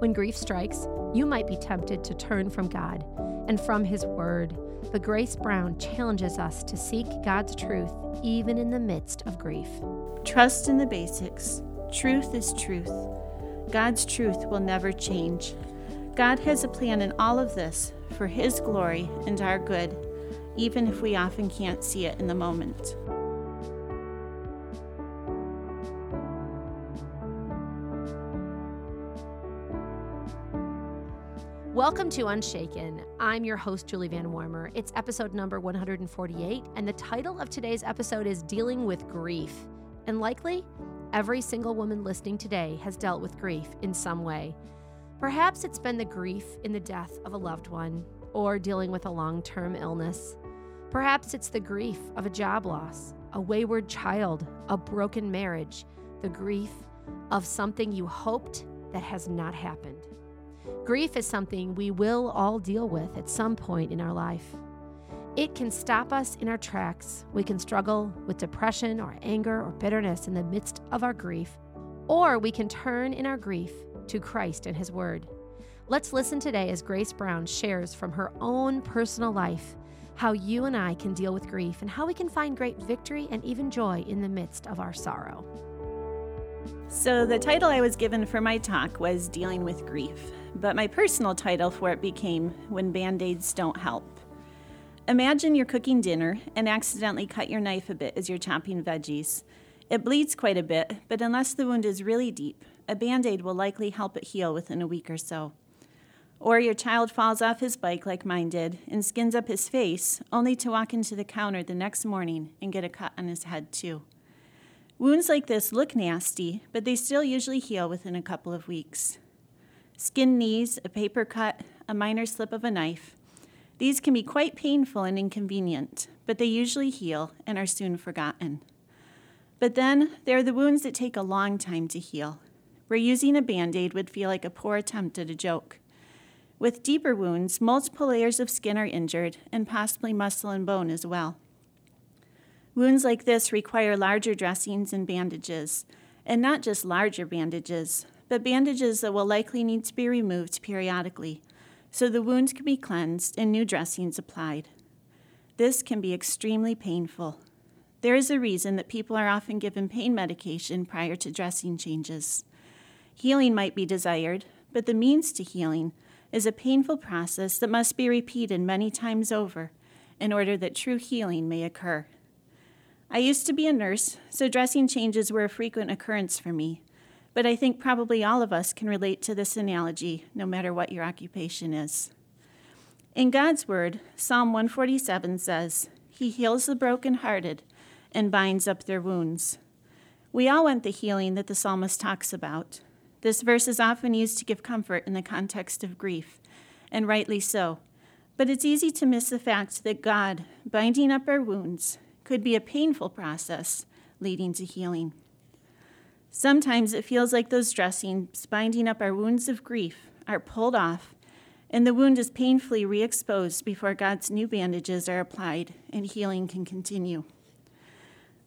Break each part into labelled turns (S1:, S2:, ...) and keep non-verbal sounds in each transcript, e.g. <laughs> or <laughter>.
S1: When grief strikes, you might be tempted to turn from God and from His Word. But Grace Brown challenges us to seek God's truth even in the midst of grief.
S2: Trust in the basics. Truth is truth. God's truth will never change. God has a plan in all of this for His glory and our good, even if we often can't see it in the moment.
S1: Welcome to Unshaken. I'm your host, Julie Van Warmer. It's episode number 148, and the title of today's episode is Dealing with Grief. And likely, every single woman listening today has dealt with grief in some way. Perhaps it's been the grief in the death of a loved one or dealing with a long term illness. Perhaps it's the grief of a job loss, a wayward child, a broken marriage, the grief of something you hoped that has not happened. Grief is something we will all deal with at some point in our life. It can stop us in our tracks. We can struggle with depression or anger or bitterness in the midst of our grief, or we can turn in our grief to Christ and His Word. Let's listen today as Grace Brown shares from her own personal life how you and I can deal with grief and how we can find great victory and even joy in the midst of our sorrow.
S2: So, the title I was given for my talk was Dealing with Grief, but my personal title for it became When Band Aids Don't Help. Imagine you're cooking dinner and accidentally cut your knife a bit as you're chopping veggies. It bleeds quite a bit, but unless the wound is really deep, a band aid will likely help it heal within a week or so. Or your child falls off his bike like mine did and skins up his face, only to walk into the counter the next morning and get a cut on his head, too. Wounds like this look nasty, but they still usually heal within a couple of weeks. Skin knees, a paper cut, a minor slip of a knife. These can be quite painful and inconvenient, but they usually heal and are soon forgotten. But then there are the wounds that take a long time to heal, where using a band aid would feel like a poor attempt at a joke. With deeper wounds, multiple layers of skin are injured, and possibly muscle and bone as well. Wounds like this require larger dressings and bandages, and not just larger bandages, but bandages that will likely need to be removed periodically, so the wounds can be cleansed and new dressings applied. This can be extremely painful. There is a reason that people are often given pain medication prior to dressing changes. Healing might be desired, but the means to healing is a painful process that must be repeated many times over in order that true healing may occur. I used to be a nurse, so dressing changes were a frequent occurrence for me. But I think probably all of us can relate to this analogy, no matter what your occupation is. In God's Word, Psalm 147 says, He heals the brokenhearted and binds up their wounds. We all want the healing that the psalmist talks about. This verse is often used to give comfort in the context of grief, and rightly so. But it's easy to miss the fact that God, binding up our wounds, could be a painful process leading to healing. Sometimes it feels like those dressings binding up our wounds of grief are pulled off, and the wound is painfully re exposed before God's new bandages are applied and healing can continue.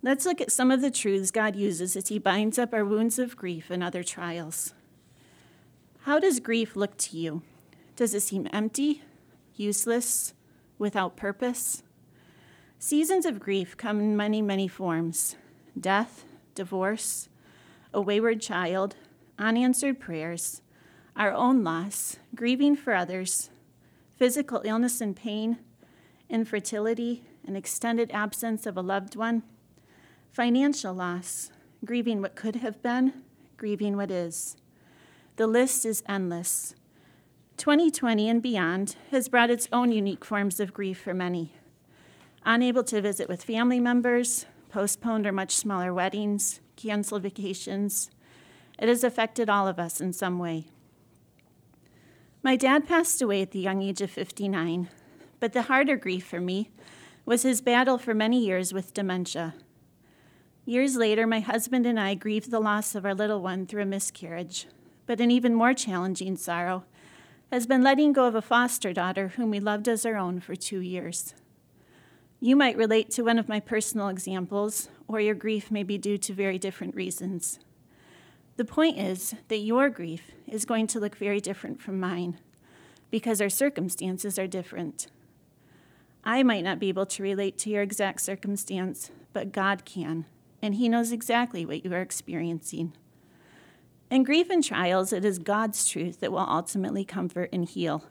S2: Let's look at some of the truths God uses as He binds up our wounds of grief and other trials. How does grief look to you? Does it seem empty, useless, without purpose? Seasons of grief come in many, many forms death, divorce, a wayward child, unanswered prayers, our own loss, grieving for others, physical illness and pain, infertility, an extended absence of a loved one, financial loss, grieving what could have been, grieving what is. The list is endless. 2020 and beyond has brought its own unique forms of grief for many unable to visit with family members, postponed or much smaller weddings, canceled vacations. It has affected all of us in some way. My dad passed away at the young age of 59, but the harder grief for me was his battle for many years with dementia. Years later, my husband and I grieved the loss of our little one through a miscarriage, but an even more challenging sorrow has been letting go of a foster daughter whom we loved as our own for two years. You might relate to one of my personal examples, or your grief may be due to very different reasons. The point is that your grief is going to look very different from mine because our circumstances are different. I might not be able to relate to your exact circumstance, but God can, and He knows exactly what you are experiencing. In grief and trials, it is God's truth that will ultimately comfort and heal.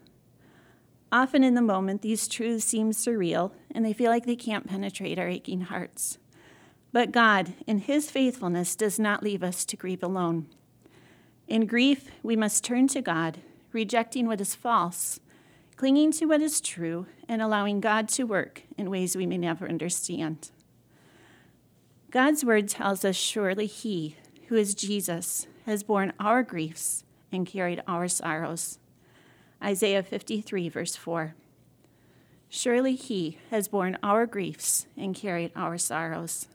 S2: Often in the moment, these truths seem surreal and they feel like they can't penetrate our aching hearts. But God, in His faithfulness, does not leave us to grieve alone. In grief, we must turn to God, rejecting what is false, clinging to what is true, and allowing God to work in ways we may never understand. God's word tells us surely He, who is Jesus, has borne our griefs and carried our sorrows. Isaiah 53, verse 4. Surely He has borne our griefs and carried our sorrows.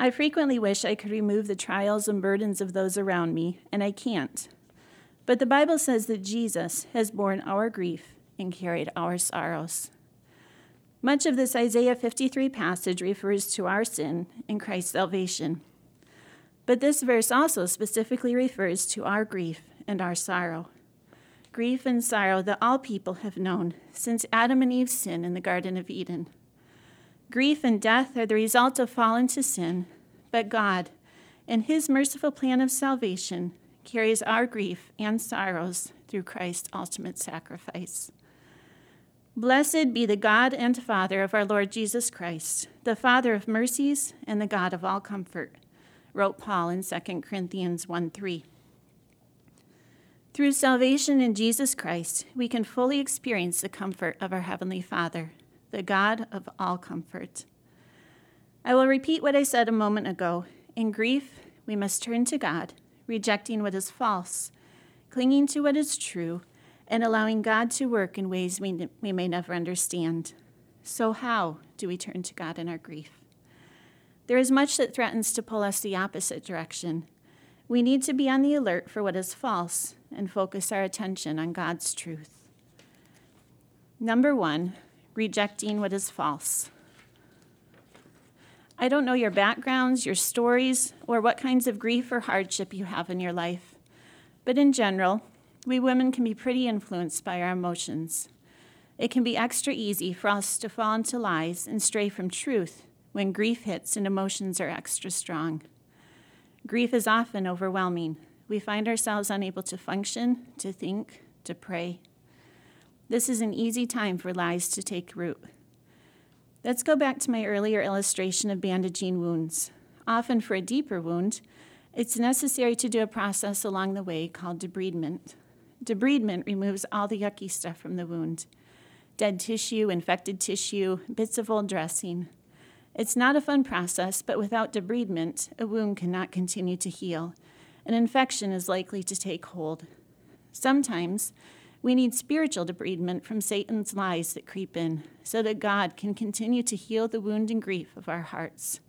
S2: I frequently wish I could remove the trials and burdens of those around me, and I can't. But the Bible says that Jesus has borne our grief and carried our sorrows. Much of this Isaiah 53 passage refers to our sin and Christ's salvation. But this verse also specifically refers to our grief and our sorrow. Grief and sorrow that all people have known since Adam and Eve's sin in the Garden of Eden. Grief and death are the result of fall into sin, but God, in His merciful plan of salvation, carries our grief and sorrows through Christ's ultimate sacrifice. Blessed be the God and Father of our Lord Jesus Christ, the Father of mercies and the God of all comfort, wrote Paul in 2 Corinthians 1 3. Through salvation in Jesus Christ, we can fully experience the comfort of our Heavenly Father the God of all comfort. I will repeat what I said a moment ago. In grief, we must turn to God, rejecting what is false, clinging to what is true, and allowing God to work in ways we, we may never understand. So, how do we turn to God in our grief? There is much that threatens to pull us the opposite direction. We need to be on the alert for what is false and focus our attention on God's truth. Number one, rejecting what is false. I don't know your backgrounds, your stories, or what kinds of grief or hardship you have in your life, but in general, we women can be pretty influenced by our emotions. It can be extra easy for us to fall into lies and stray from truth when grief hits and emotions are extra strong. Grief is often overwhelming. We find ourselves unable to function, to think, to pray. This is an easy time for lies to take root. Let's go back to my earlier illustration of bandaging wounds. Often, for a deeper wound, it's necessary to do a process along the way called debridement. Debridement removes all the yucky stuff from the wound dead tissue, infected tissue, bits of old dressing. It's not a fun process, but without debridement, a wound cannot continue to heal. An infection is likely to take hold. Sometimes, we need spiritual debridement from Satan's lies that creep in so that God can continue to heal the wound and grief of our hearts.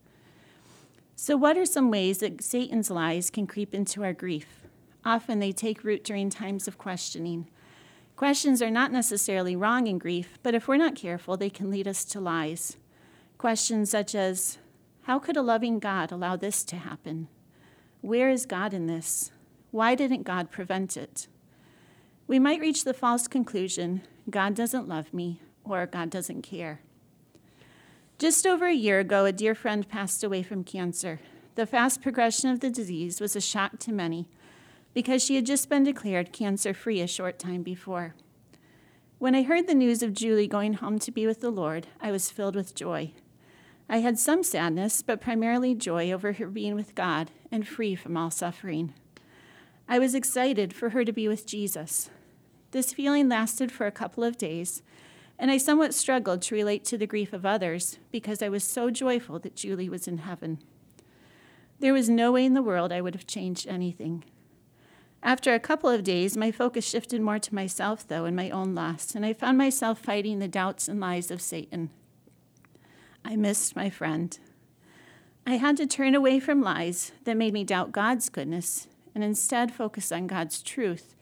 S2: So, what are some ways that Satan's lies can creep into our grief? Often they take root during times of questioning. Questions are not necessarily wrong in grief, but if we're not careful, they can lead us to lies. Questions such as How could a loving God allow this to happen? Where is God in this? Why didn't God prevent it? we might reach the false conclusion God doesn't love me or God doesn't care. Just over a year ago, a dear friend passed away from cancer. The fast progression of the disease was a shock to many because she had just been declared cancer free a short time before. When I heard the news of Julie going home to be with the Lord, I was filled with joy. I had some sadness, but primarily joy over her being with God and free from all suffering. I was excited for her to be with Jesus, this feeling lasted for a couple of days, and I somewhat struggled to relate to the grief of others because I was so joyful that Julie was in heaven. There was no way in the world I would have changed anything. After a couple of days, my focus shifted more to myself, though, and my own loss, and I found myself fighting the doubts and lies of Satan. I missed my friend. I had to turn away from lies that made me doubt God's goodness and instead focus on God's truth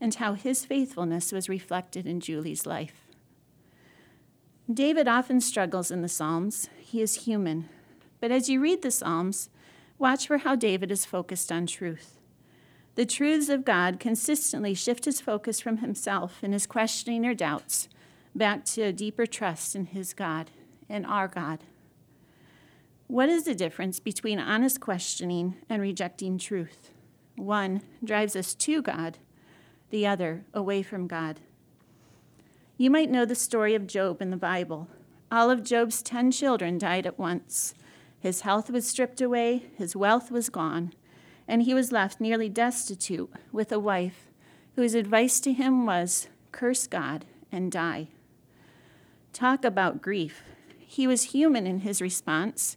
S2: and how his faithfulness was reflected in Julie's life. David often struggles in the Psalms. He is human. But as you read the Psalms, Watch for how David is focused on truth. The truths of God consistently shift his focus from himself and his questioning or doubts back to a deeper trust in his God and our God. What is the difference between honest questioning and rejecting truth? One drives us to God, the other away from God. You might know the story of Job in the Bible. All of Job's ten children died at once. His health was stripped away, his wealth was gone, and he was left nearly destitute with a wife whose advice to him was curse God and die. Talk about grief. He was human in his response.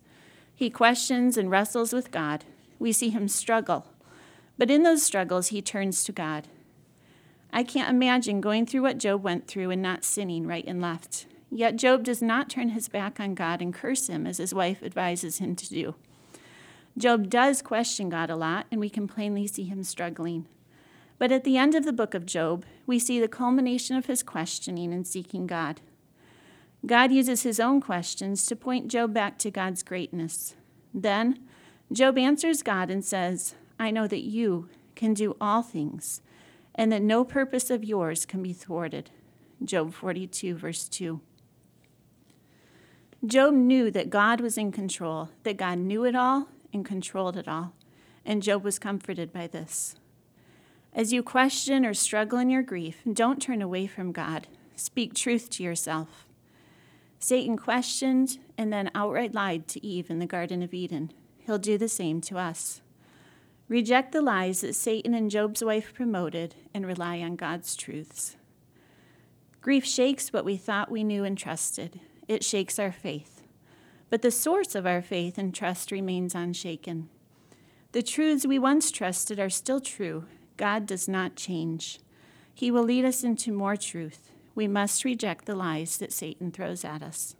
S2: He questions and wrestles with God. We see him struggle. But in those struggles, he turns to God. I can't imagine going through what Job went through and not sinning right and left. Yet Job does not turn his back on God and curse him as his wife advises him to do. Job does question God a lot, and we can plainly see him struggling. But at the end of the book of Job, we see the culmination of his questioning and seeking God. God uses his own questions to point Job back to God's greatness. Then, Job answers God and says, I know that you can do all things, and that no purpose of yours can be thwarted. Job 42, verse 2. Job knew that God was in control, that God knew it all and controlled it all, and Job was comforted by this. As you question or struggle in your grief, don't turn away from God. Speak truth to yourself. Satan questioned and then outright lied to Eve in the Garden of Eden. He'll do the same to us. Reject the lies that Satan and Job's wife promoted and rely on God's truths. Grief shakes what we thought we knew and trusted, it shakes our faith. But the source of our faith and trust remains unshaken. The truths we once trusted are still true. God does not change. He will lead us into more truth we must reject the lies that Satan throws at us.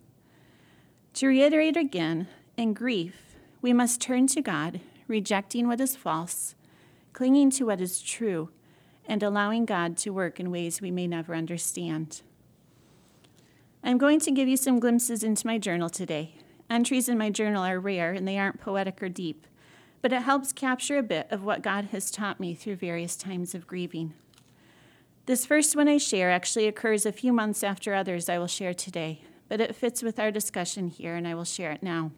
S2: To reiterate again, in grief, we must turn to God, rejecting what is false, clinging to what is true, and allowing God to work in ways we may never understand. I'm going to give you some glimpses into my journal today. Entries in my journal are rare and they aren't poetic or deep, but it helps capture a bit of what God has taught me through various times of grieving. This first one I share actually occurs a few months after others I will share today, but it fits with our discussion here, and I will share it now.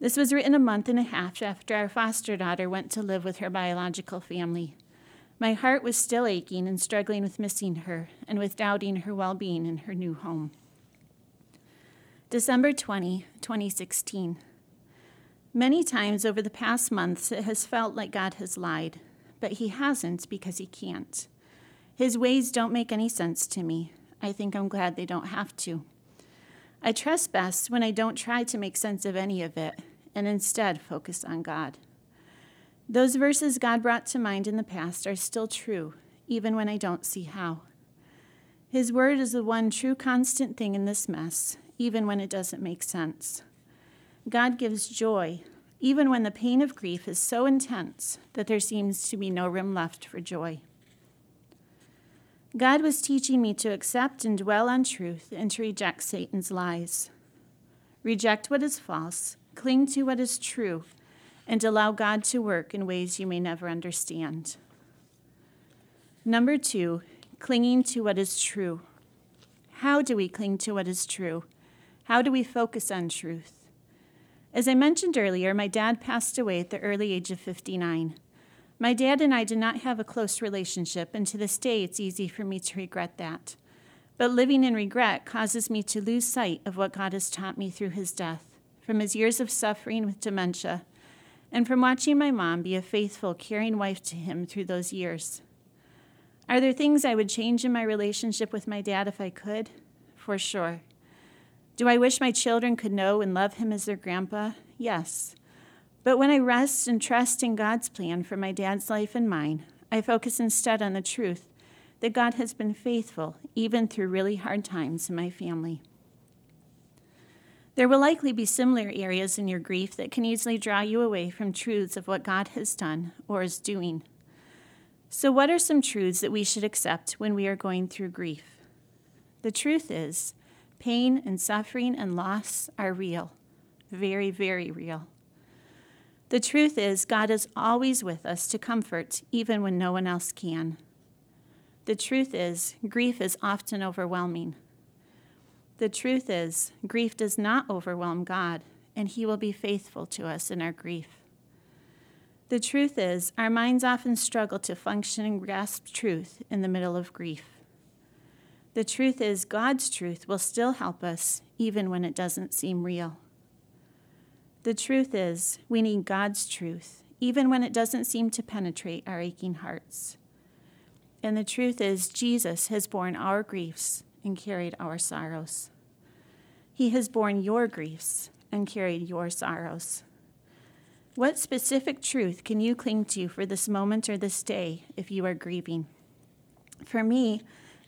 S2: This was written a month and a half after our foster daughter went to live with her biological family. My heart was still aching and struggling with missing her and with doubting her well being in her new home. December 20, 2016. Many times over the past months, it has felt like God has lied, but He hasn't because He can't. His ways don't make any sense to me. I think I'm glad they don't have to. I trust best when I don't try to make sense of any of it and instead focus on God. Those verses God brought to mind in the past are still true, even when I don't see how. His word is the one true constant thing in this mess, even when it doesn't make sense. God gives joy, even when the pain of grief is so intense that there seems to be no room left for joy. God was teaching me to accept and dwell on truth and to reject Satan's lies. Reject what is false, cling to what is true, and allow God to work in ways you may never understand. Number two, clinging to what is true. How do we cling to what is true? How do we focus on truth? As I mentioned earlier, my dad passed away at the early age of 59. My dad and I did not have a close relationship, and to this day it's easy for me to regret that. But living in regret causes me to lose sight of what God has taught me through his death, from his years of suffering with dementia, and from watching my mom be a faithful, caring wife to him through those years. Are there things I would change in my relationship with my dad if I could? For sure. Do I wish my children could know and love him as their grandpa? Yes. But when I rest and trust in God's plan for my dad's life and mine, I focus instead on the truth that God has been faithful even through really hard times in my family. There will likely be similar areas in your grief that can easily draw you away from truths of what God has done or is doing. So, what are some truths that we should accept when we are going through grief? The truth is, pain and suffering and loss are real, very, very real. The truth is, God is always with us to comfort, even when no one else can. The truth is, grief is often overwhelming. The truth is, grief does not overwhelm God, and He will be faithful to us in our grief. The truth is, our minds often struggle to function and grasp truth in the middle of grief. The truth is, God's truth will still help us even when it doesn't seem real. The truth is, we need God's truth even when it doesn't seem to penetrate our aching hearts. And the truth is, Jesus has borne our griefs and carried our sorrows. He has borne your griefs and carried your sorrows. What specific truth can you cling to for this moment or this day if you are grieving? For me,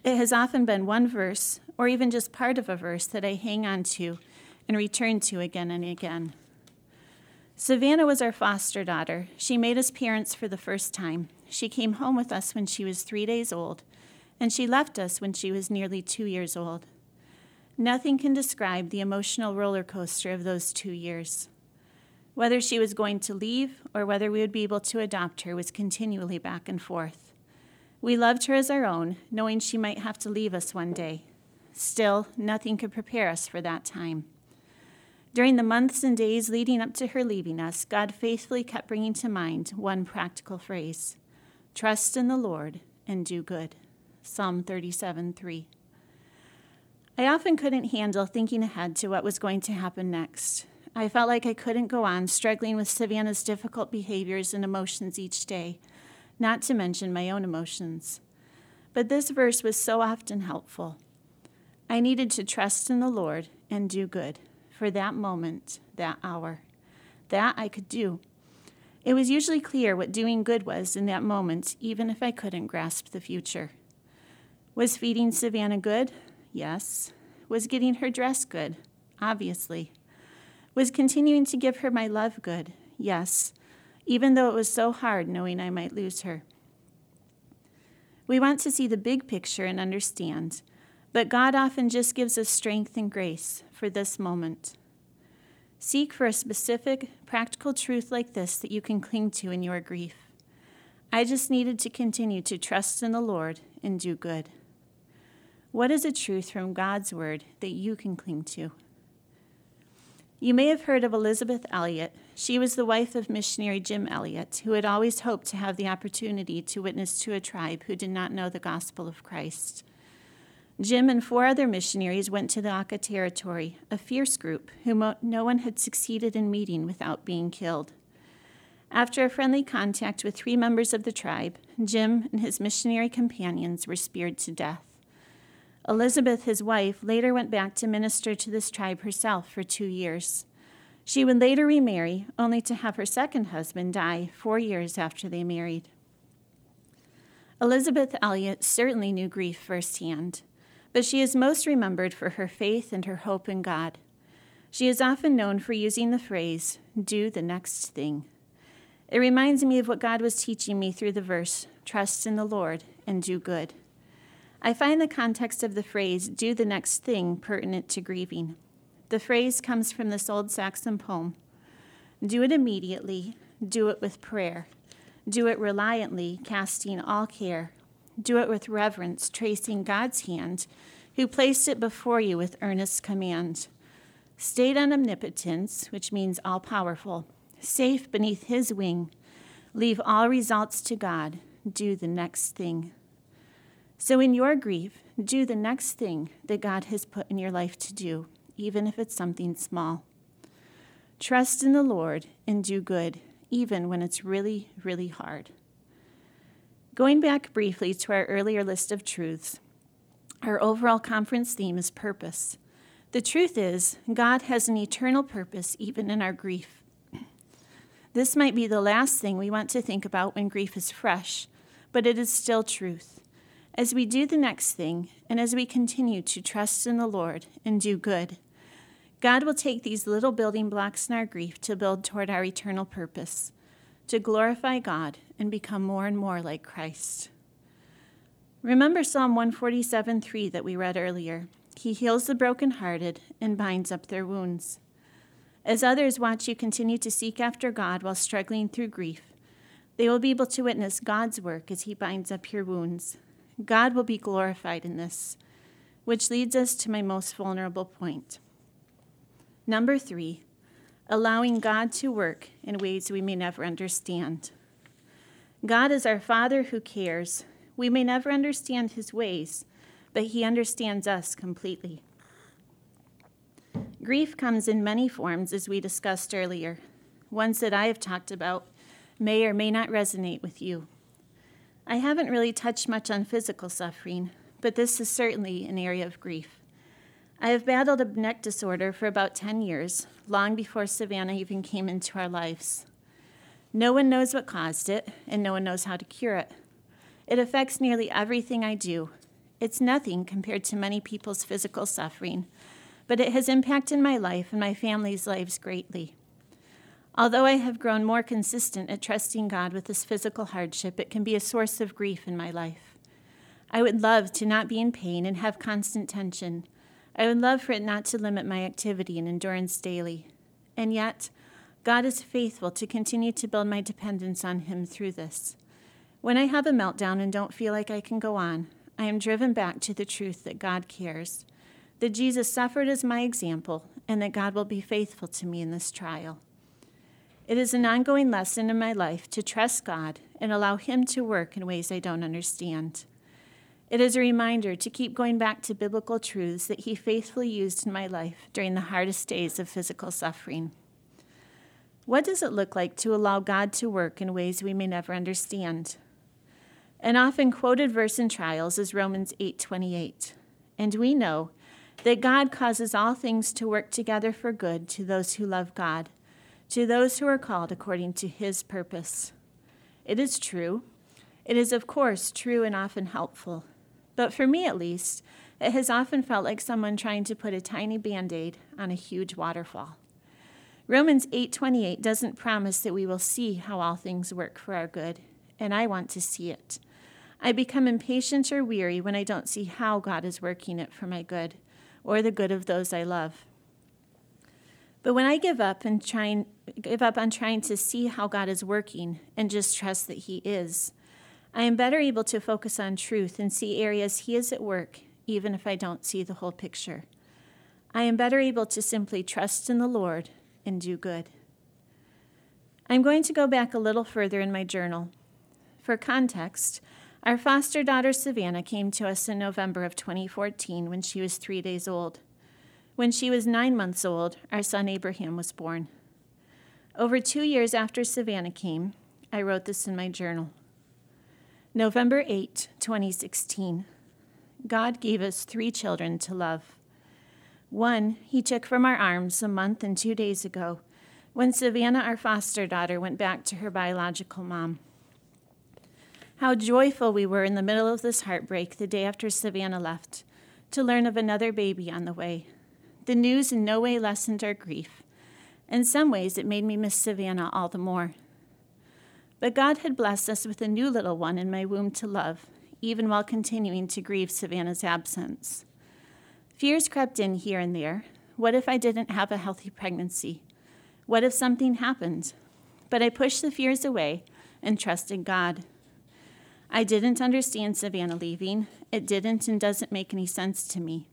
S2: it has often been one verse or even just part of a verse that I hang on to and return to again and again. Savannah was our foster daughter. She made us parents for the first time. She came home with us when she was three days old, and she left us when she was nearly two years old. Nothing can describe the emotional roller coaster of those two years. Whether she was going to leave or whether we would be able to adopt her was continually back and forth. We loved her as our own, knowing she might have to leave us one day. Still, nothing could prepare us for that time. During the months and days leading up to her leaving us, God faithfully kept bringing to mind one practical phrase Trust in the Lord and do good. Psalm 37 3. I often couldn't handle thinking ahead to what was going to happen next. I felt like I couldn't go on struggling with Savannah's difficult behaviors and emotions each day, not to mention my own emotions. But this verse was so often helpful. I needed to trust in the Lord and do good for that moment, that hour. That I could do. It was usually clear what doing good was in that moment, even if I couldn't grasp the future. Was feeding Savannah good? Yes. Was getting her dress good? Obviously. Was continuing to give her my love good? Yes, even though it was so hard knowing I might lose her. We want to see the big picture and understand, but God often just gives us strength and grace for this moment. Seek for a specific, practical truth like this that you can cling to in your grief. I just needed to continue to trust in the Lord and do good. What is a truth from God's Word that you can cling to? You may have heard of Elisabeth Elliot. She was the wife of missionary Jim Elliot, who had always hoped to have the opportunity to witness to a tribe who did not know the gospel of Christ. Jim and four other missionaries went to the Auca territory, a fierce group whom no one had succeeded in meeting without being killed. After a friendly contact with three members of the tribe, Jim and his missionary companions were speared to death. Elisabeth, his wife, later went back to minister to this tribe herself for two years. She would later remarry, only to have her second husband die four years after they married. Elisabeth Elliot certainly knew grief firsthand but she is most remembered for her faith and her hope in God. She is often known for using the phrase, do the next thing. It reminds me of what God was teaching me through the verse, trust in the Lord and do good. I find the context of the phrase, do the next thing, pertinent to grieving. The phrase comes from this old Saxon poem Do it immediately, do it with prayer. Do it reliantly, casting all care. Do it with reverence, tracing God's hand, who placed it before you with earnest command. State on omnipotence, which means all powerful, safe beneath his wing. Leave all results to God. Do the next thing. So, in your grief, do the next thing that God has put in your life to do, even if it's something small. Trust in the Lord and do good, even when it's really, really hard. Going back briefly to our earlier list of truths, our overall conference theme is purpose. The truth is, God has an eternal purpose even in our grief. This might be the last thing we want to think about when grief is fresh, but it is still truth. As we do the next thing, and as we continue to trust in the Lord and do good, God will take these little building blocks in our grief to build toward our eternal purpose to glorify God and become more and more like Christ. Remember Psalm 147 3 that we read earlier. He heals the brokenhearted and binds up their wounds. As others watch you continue to seek after God while struggling through grief, they will be able to witness God's work as He binds up your wounds. God will be glorified in this, which leads us to my most vulnerable point. Number three, allowing God to work in ways we may never understand. God is our Father who cares. We may never understand His ways, but He understands us completely. Grief comes in many forms, as we discussed earlier. Ones that I have talked about may or may not resonate with you. I haven't really touched much on physical suffering, but this is certainly an area of grief. I have battled a neck disorder for about 10 years, long before Savannah even came into our lives. No one knows what caused it, and no one knows how to cure it. It affects nearly everything I do. It's nothing compared to many people's physical suffering, but it has impacted my life and my family's lives greatly. Although I have grown more consistent at trusting God with this physical hardship, it can be a source of grief in my life. I would love to not be in pain and have constant tension. I would love for it not to limit my activity and endurance daily. And yet, God is faithful to continue to build my dependence on Him through this. When I have a meltdown and don't feel like I can go on, I am driven back to the truth that God cares that Jesus suffered as my example, and that God will be faithful to me in this trial. It is an ongoing lesson in my life to trust God and allow Him to work in ways I don't understand. It is a reminder to keep going back to biblical truths that He faithfully used in my life during the hardest days of physical suffering. What does it look like to allow God to work in ways we may never understand? An often quoted verse in trials is Romans 8:28. And we know that God causes all things to work together for good to those who love God, to those who are called according to his purpose. It is true. It is, of course, true and often helpful. But for me, at least, it has often felt like someone trying to put a tiny band-aid on a huge waterfall. Romans 8:28 doesn't promise that we will see how all things work for our good, and I want to see it. I become impatient or weary when I don't see how God is working it for my good or the good of those I love. But when I give up and trying give up on trying to see how God is working and just trust that he is, I am better able to focus on truth and see areas he is at work even if I don't see the whole picture. I am better able to simply trust in the Lord and do good. I'm going to go back a little further in my journal. For context, our foster daughter Savannah came to us in November of 2014 when she was three days old. When she was nine months old, our son Abraham was born. Over two years after Savannah came, I wrote this in my journal. November 8, 2016. God gave us three children to love. One he took from our arms a month and two days ago when Savannah, our foster daughter, went back to her biological mom. How joyful we were in the middle of this heartbreak the day after Savannah left to learn of another baby on the way. The news in no way lessened our grief. In some ways, it made me miss Savannah all the more. But God had blessed us with a new little one in my womb to love, even while continuing to grieve Savannah's absence. Fears crept in here and there. What if I didn't have a healthy pregnancy? What if something happened? But I pushed the fears away and trusted God. I didn't understand Savannah leaving. It didn't and doesn't make any sense to me.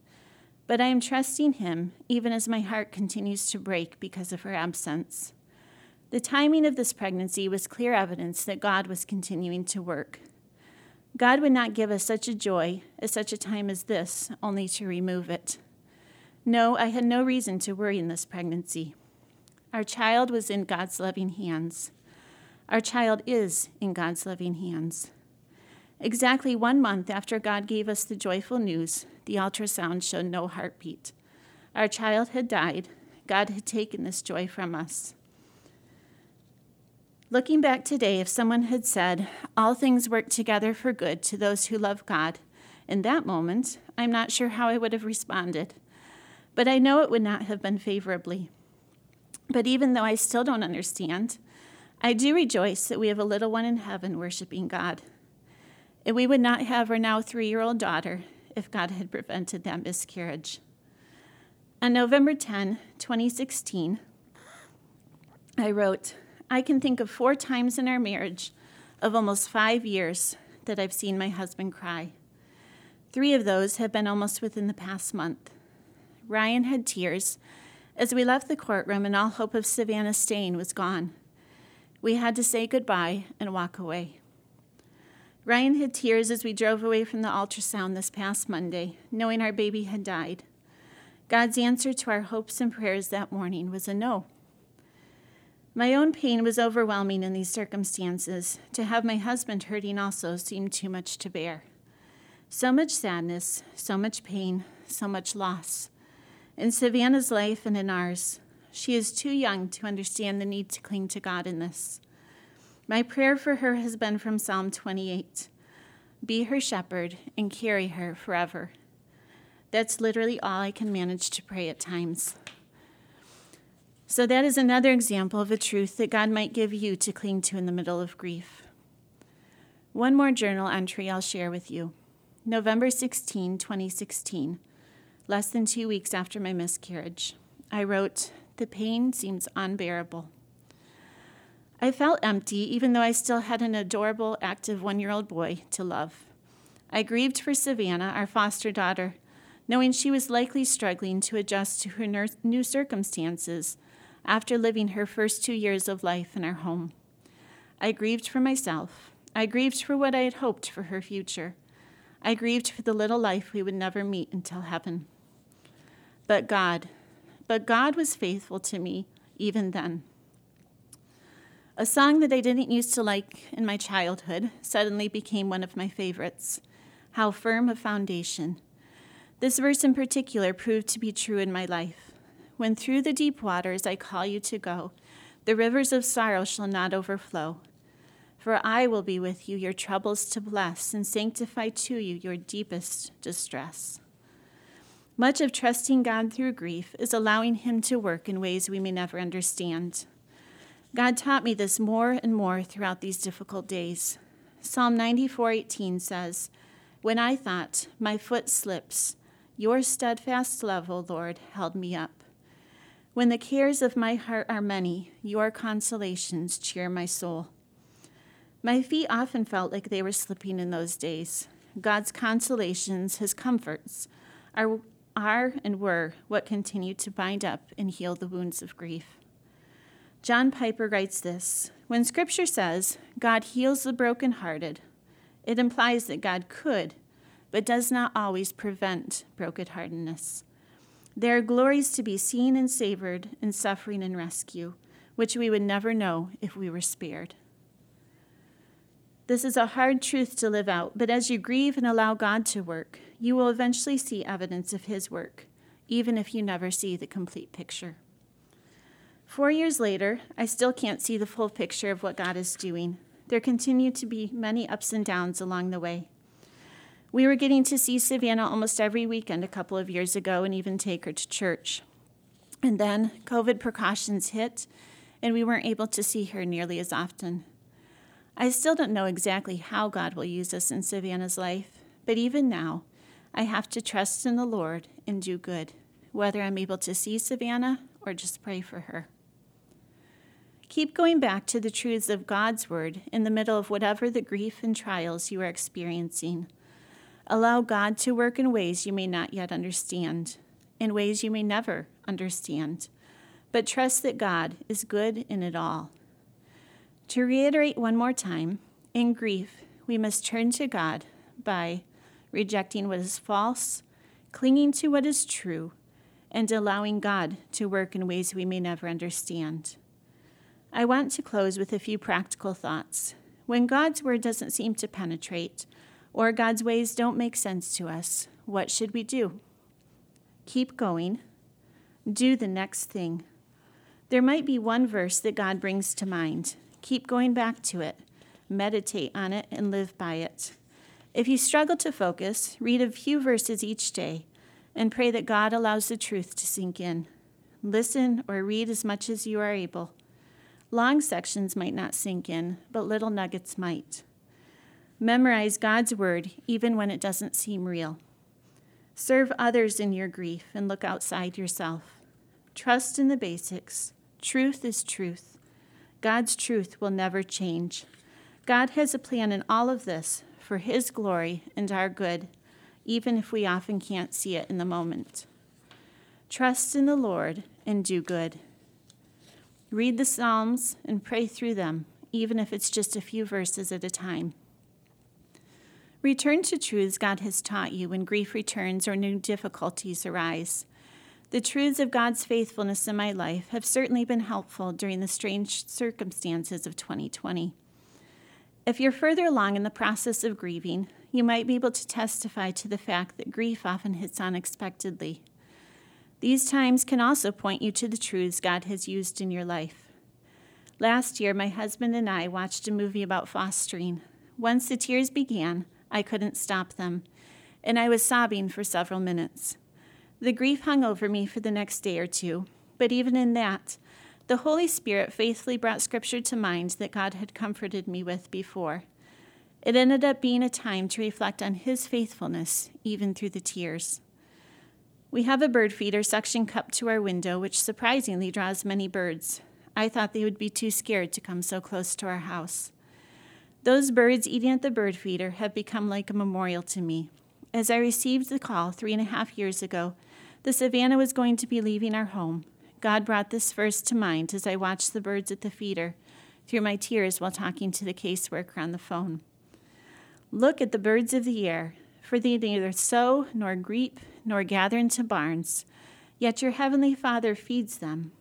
S2: But I am trusting him even as my heart continues to break because of her absence. The timing of this pregnancy was clear evidence that God was continuing to work. God would not give us such a joy at such a time as this, only to remove it. No, I had no reason to worry in this pregnancy. Our child was in God's loving hands. Our child is in God's loving hands. Exactly one month after God gave us the joyful news, the ultrasound showed no heartbeat. Our child had died. God had taken this joy from us. Looking back today, if someone had said, All things work together for good to those who love God, in that moment, I'm not sure how I would have responded. But I know it would not have been favorably. But even though I still don't understand, I do rejoice that we have a little one in heaven worshiping God. And we would not have our now three year old daughter if God had prevented that miscarriage. On November 10, 2016, I wrote, I can think of four times in our marriage of almost five years that I've seen my husband cry. Three of those have been almost within the past month. Ryan had tears as we left the courtroom, and all hope of Savannah staying was gone. We had to say goodbye and walk away. Ryan had tears as we drove away from the ultrasound this past Monday, knowing our baby had died. God's answer to our hopes and prayers that morning was a no. My own pain was overwhelming in these circumstances. To have my husband hurting also seemed too much to bear. So much sadness, so much pain, so much loss. In Savannah's life and in ours, she is too young to understand the need to cling to God in this. My prayer for her has been from Psalm 28 Be her shepherd and carry her forever. That's literally all I can manage to pray at times. So, that is another example of a truth that God might give you to cling to in the middle of grief. One more journal entry I'll share with you November 16, 2016, less than two weeks after my miscarriage. I wrote, The pain seems unbearable. I felt empty, even though I still had an adorable, active one year old boy to love. I grieved for Savannah, our foster daughter, knowing she was likely struggling to adjust to her new circumstances after living her first two years of life in our home. I grieved for myself. I grieved for what I had hoped for her future. I grieved for the little life we would never meet until heaven. But God, but God was faithful to me even then. A song that I didn't used to like in my childhood suddenly became one of my favorites. How firm a foundation. This verse in particular proved to be true in my life. When through the deep waters I call you to go, the rivers of sorrow shall not overflow. For I will be with you, your troubles to bless, and sanctify to you your deepest distress. Much of trusting God through grief is allowing Him to work in ways we may never understand. God taught me this more and more throughout these difficult days. Psalm 94:18 says, "When I thought my foot slips, your steadfast love, O Lord, held me up. When the cares of my heart are many, your consolations cheer my soul. My feet often felt like they were slipping in those days. God's consolations, his comforts, are, are and were what continue to bind up and heal the wounds of grief. John Piper writes this When scripture says God heals the brokenhearted, it implies that God could, but does not always prevent brokenheartedness. There are glories to be seen and savored in suffering and rescue, which we would never know if we were spared. This is a hard truth to live out, but as you grieve and allow God to work, you will eventually see evidence of His work, even if you never see the complete picture. Four years later, I still can't see the full picture of what God is doing. There continue to be many ups and downs along the way. We were getting to see Savannah almost every weekend a couple of years ago and even take her to church. And then COVID precautions hit, and we weren't able to see her nearly as often. I still don't know exactly how God will use us in Savannah's life, but even now, I have to trust in the Lord and do good, whether I'm able to see Savannah or just pray for her. Keep going back to the truths of God's Word in the middle of whatever the grief and trials you are experiencing. Allow God to work in ways you may not yet understand, in ways you may never understand, but trust that God is good in it all. To reiterate one more time, in grief, we must turn to God by rejecting what is false, clinging to what is true, and allowing God to work in ways we may never understand. I want to close with a few practical thoughts. When God's word doesn't seem to penetrate, or God's ways don't make sense to us, what should we do? Keep going. Do the next thing. There might be one verse that God brings to mind. Keep going back to it. Meditate on it and live by it. If you struggle to focus, read a few verses each day and pray that God allows the truth to sink in. Listen or read as much as you are able. Long sections might not sink in, but little nuggets might. Memorize God's word even when it doesn't seem real. Serve others in your grief and look outside yourself. Trust in the basics. Truth is truth. God's truth will never change. God has a plan in all of this for His glory and our good, even if we often can't see it in the moment. Trust in the Lord and do good. Read the Psalms and pray through them, even if it's just a few verses at a time. Return to truths God has taught you when grief returns or new difficulties arise. The truths of God's faithfulness in my life have certainly been helpful during the strange circumstances of 2020. If you're further along in the process of grieving, you might be able to testify to the fact that grief often hits unexpectedly. These times can also point you to the truths God has used in your life. Last year, my husband and I watched a movie about fostering. Once the tears began, I couldn't stop them, and I was sobbing for several minutes. The grief hung over me for the next day or two, but even in that, the Holy Spirit faithfully brought scripture to mind that God had comforted me with before. It ended up being a time to reflect on His faithfulness, even through the tears. We have a bird feeder suction cup to our window, which surprisingly draws many birds. I thought they would be too scared to come so close to our house. Those birds eating at the bird feeder have become like a memorial to me. As I received the call three and a half years ago the Savannah was going to be leaving our home. God brought this verse to mind as I watched the birds at the feeder through my tears while talking to the caseworker on the phone. Look at the birds of the air, for they neither sow nor reap nor gather into barns, yet your heavenly Father feeds them.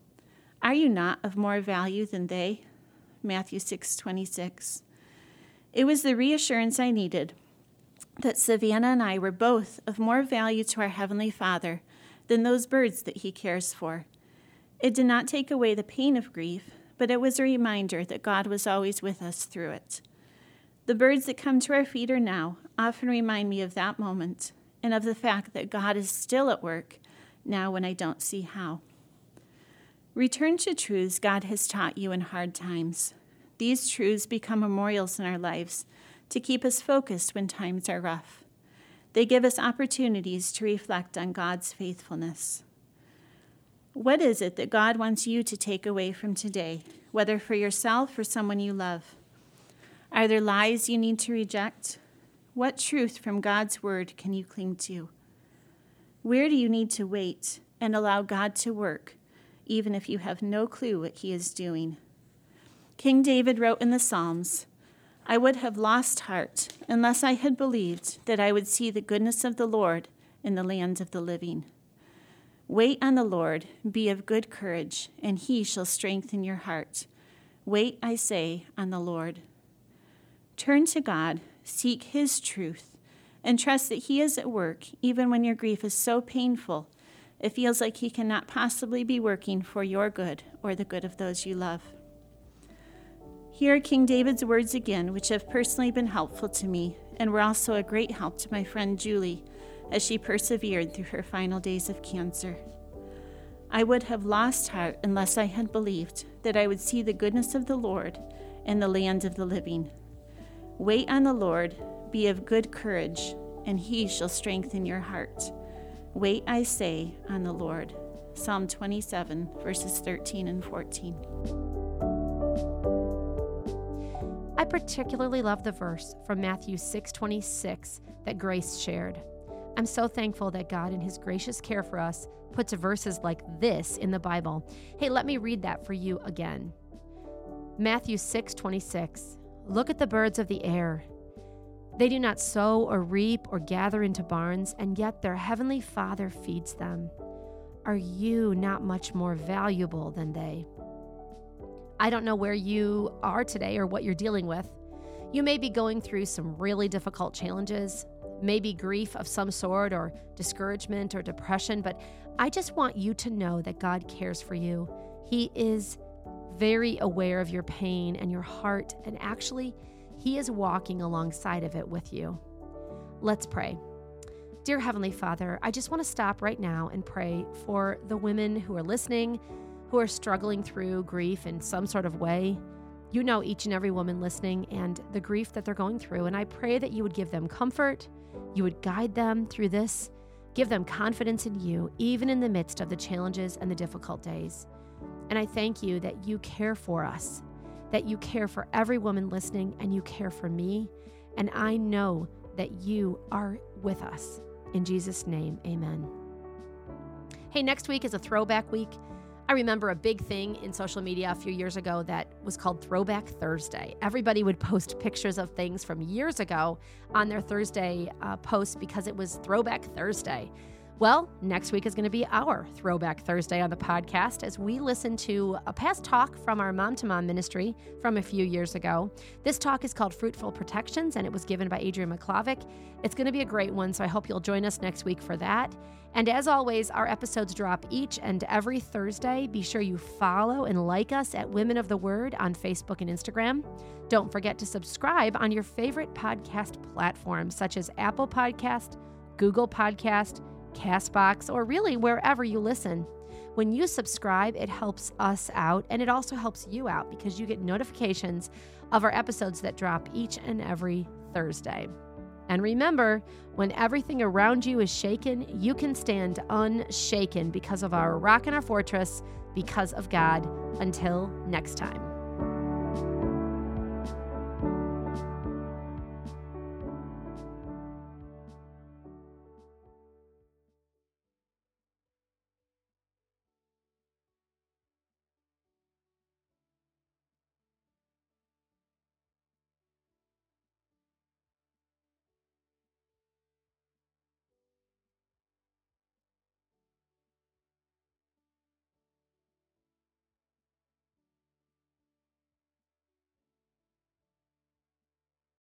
S2: Are you not of more value than they? Matthew 6:26. It was the reassurance I needed that Savannah and I were both of more value to our heavenly Father than those birds that he cares for. It did not take away the pain of grief, but it was a reminder that God was always with us through it. The birds that come to our feeder now often remind me of that moment and of the fact that God is still at work now when I don't see how. Return to truths God has taught you in hard times. These truths become memorials in our lives to keep us focused when times are rough. They give us opportunities to reflect on God's faithfulness. What is it that God wants you to take away from today, whether for yourself or someone you love? Are there lies you need to reject? What truth from God's word can you cling to? Where do you need to wait and allow God to work, even if you have no clue what he is doing? King David wrote in the Psalms I would have lost heart unless I had believed that I would see the goodness of the Lord in the land of the living. Wait on the Lord, be of good courage, and he shall strengthen your heart. Wait, I say, on the Lord. Turn to God, seek his truth, and trust that he is at work even when your grief is so painful it feels like he cannot possibly be working for your good or the good of those you love. Here are King David's words again, which have personally been helpful to me and were also a great help to my friend Julie as she persevered through her final days of cancer. I would have lost heart unless I had believed that I would see the goodness of the Lord in the land of the living. Wait on the Lord, be of good courage, and he shall strengthen your heart. Wait, I say, on the Lord. Psalm 27, verses 13 and 14.
S1: Particularly love the verse from Matthew 6:26 that Grace shared. I'm so thankful that God in his gracious care for us puts verses like this in the Bible. Hey, let me read that for you again. Matthew 6:26. Look at the birds of the air. They do not sow or reap or gather into barns, and yet their heavenly Father feeds them. Are you not much more valuable than they? I don't know where you are today or what you're dealing with. You may be going through some really difficult challenges, maybe grief of some sort, or discouragement or depression, but I just want you to know that God cares for you. He is very aware of your pain and your heart, and actually, He is walking alongside of it with you. Let's pray. Dear Heavenly Father, I just want to stop right now and pray for the women who are listening who are struggling through grief in some sort of way. You know each and every woman listening and the grief that they're going through. And I pray that you would give them comfort, you would guide them through this, give them confidence in you, even in the midst of the challenges and the difficult days. And I thank you that you care for us. that you care for every woman listening and you care for me. And I know that you are with us. In Jesus' name, amen. Hey, next week is a throwback week. I remember a big thing in social media a few years ago that was called Throwback Thursday. Everybody would post <laughs> pictures of things from years ago on their Thursday uh, because it was Throwback Thursday. Well, next week is going to be our Throwback Thursday on the podcast as we listen to a past talk from our Mom to Mom ministry from a few years ago. This talk is called Fruitful Protections and it was given by Adrian McClavick. It's going to be a great one, so I hope you'll join us next week for that. And as always, our episodes drop each and every Thursday. Be sure you follow and like us at Women of the Word on Facebook and Instagram. Don't forget to subscribe on your favorite podcast platforms such as Apple Podcast, Google Podcast, Castbox, or really wherever you listen. When you subscribe, it helps us out and it also helps you out because you get notifications of our episodes that drop each and every Thursday. And remember, when everything around you is shaken, you can stand unshaken because of our rock and our fortress, because of God. Until next time.